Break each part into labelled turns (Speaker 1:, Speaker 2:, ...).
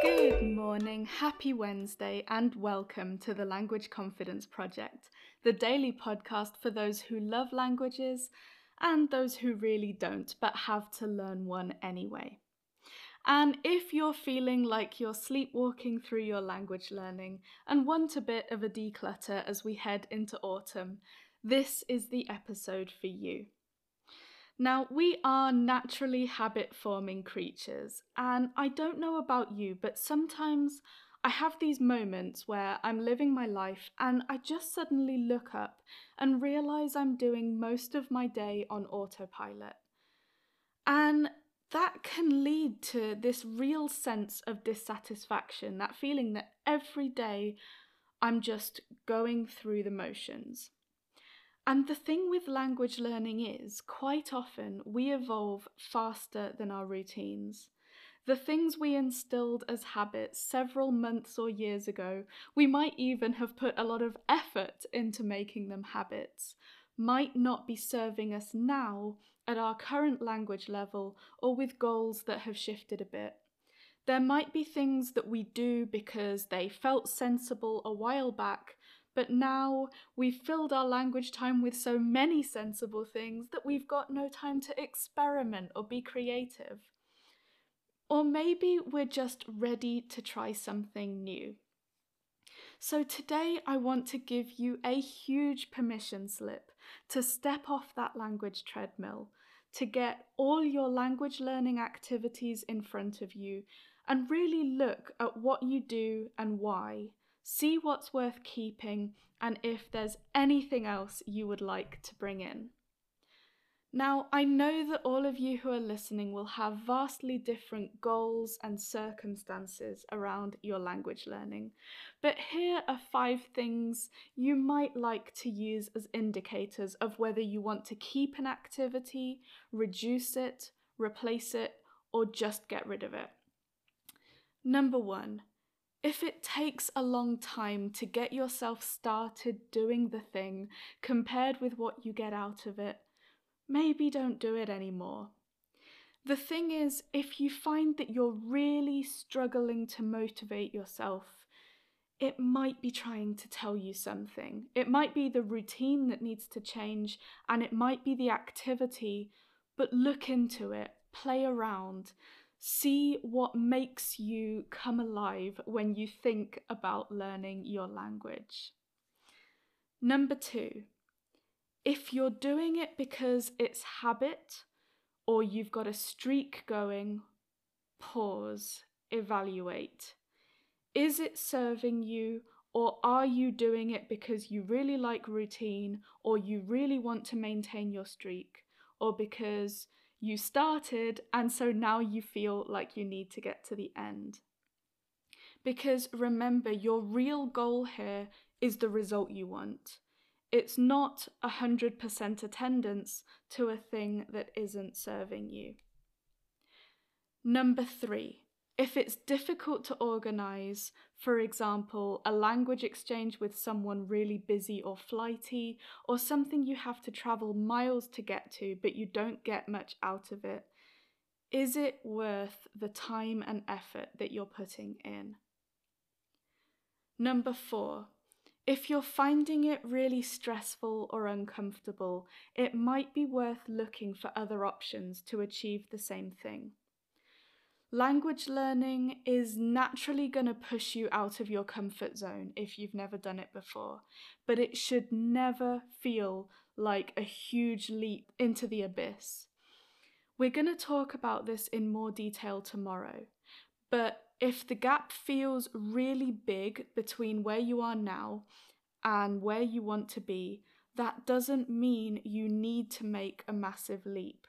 Speaker 1: Good morning, happy Wednesday, and welcome to the Language Confidence Project, the daily podcast for those who love languages and those who really don't but have to learn one anyway. And if you're feeling like you're sleepwalking through your language learning and want a bit of a declutter as we head into autumn, this is the episode for you. Now, we are naturally habit forming creatures, and I don't know about you, but sometimes I have these moments where I'm living my life and I just suddenly look up and realize I'm doing most of my day on autopilot. And that can lead to this real sense of dissatisfaction, that feeling that every day I'm just going through the motions. And the thing with language learning is, quite often, we evolve faster than our routines. The things we instilled as habits several months or years ago, we might even have put a lot of effort into making them habits, might not be serving us now at our current language level or with goals that have shifted a bit. There might be things that we do because they felt sensible a while back, but now we've filled our language time with so many sensible things that we've got no time to experiment or be creative. Or maybe we're just ready to try something new. So today I want to give you a huge permission slip to step off that language treadmill, to get all your language learning activities in front of you and really look at what you do and why see what's worth keeping, and if there's anything else you would like to bring in. Now, I know that all of you who are listening will have vastly different goals and circumstances around your language learning, but here are five things you might like to use as indicators of whether you want to keep an activity, reduce it, replace it, or just get rid of it. Number one, if it takes a long time to get yourself started doing the thing compared with what you get out of it, maybe don't do it anymore. The thing is, if you find that you're really struggling to motivate yourself, it might be trying to tell you something. It might be the routine that needs to change, and it might be the activity, but look into it, play around, See what makes you come alive when you think about learning your language. Number two, if you're doing it because it's habit or you've got a streak going, pause, evaluate. Is it serving you or are you doing it because you really like routine or you really want to maintain your streak or because you started, and so now you feel like you need to get to the end. Because remember, your real goal here is the result you want. It's not 100% attendance to a thing that isn't serving you. Number three, if it's difficult to organise, for example, a language exchange with someone really busy or flighty, or something you have to travel miles to get to but you don't get much out of it, is it worth the time and effort that you're putting in? Number four, if you're finding it really stressful or uncomfortable, it might be worth looking for other options to achieve the same thing. Language learning is naturally going to push you out of your comfort zone if you've never done it before, but it should never feel like a huge leap into the abyss. We're going to talk about this in more detail tomorrow, but if the gap feels really big between where you are now and where you want to be, that doesn't mean you need to make a massive leap.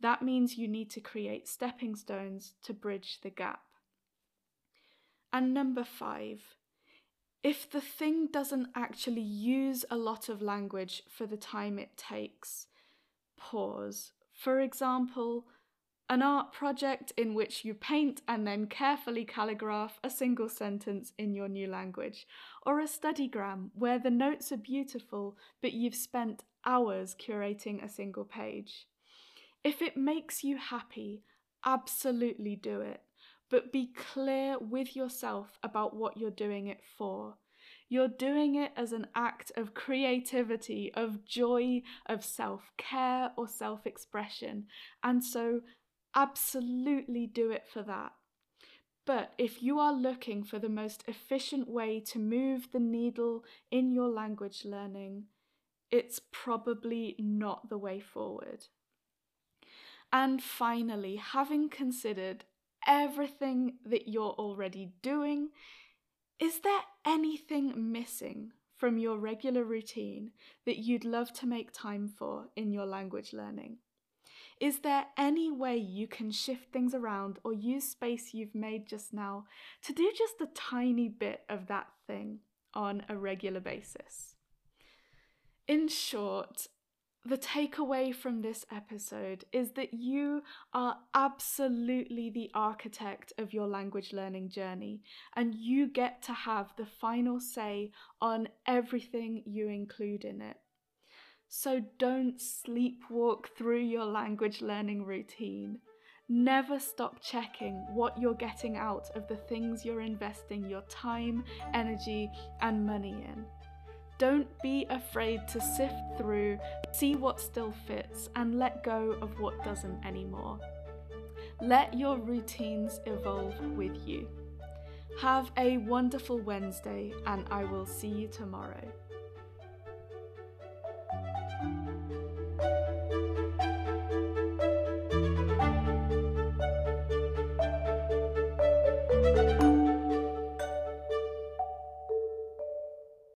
Speaker 1: That means you need to create stepping stones to bridge the gap. And number five, if the thing doesn't actually use a lot of language for the time it takes, pause. For example, an art project in which you paint and then carefully calligraph a single sentence in your new language, or a studygram where the notes are beautiful but you've spent hours curating a single page. If it makes you happy, absolutely do it. but be clear with yourself about what you're doing it for. You're doing it as an act of creativity, of joy, of self care or self expression. And so, absolutely do it for that. But if you are looking for the most efficient way to move the needle in your language learning, it's probably not the way forward. And finally, having considered everything that you're already doing, is there anything missing from your regular routine that you'd love to make time for in your language learning? Is there any way you can shift things around or use space you've made just now to do just a tiny bit of that thing on a regular basis? In short, the takeaway from this episode is that you are absolutely the architect of your language learning journey, and you get to have the final say on everything you include in it. So don't sleepwalk through your language learning routine. Never stop checking what you're getting out of the things you're investing your time, energy, and money in. Don't be afraid to sift through, see what still fits, and let go of what doesn't anymore. Let your routines evolve with you. Have a wonderful Wednesday, and I will see you tomorrow.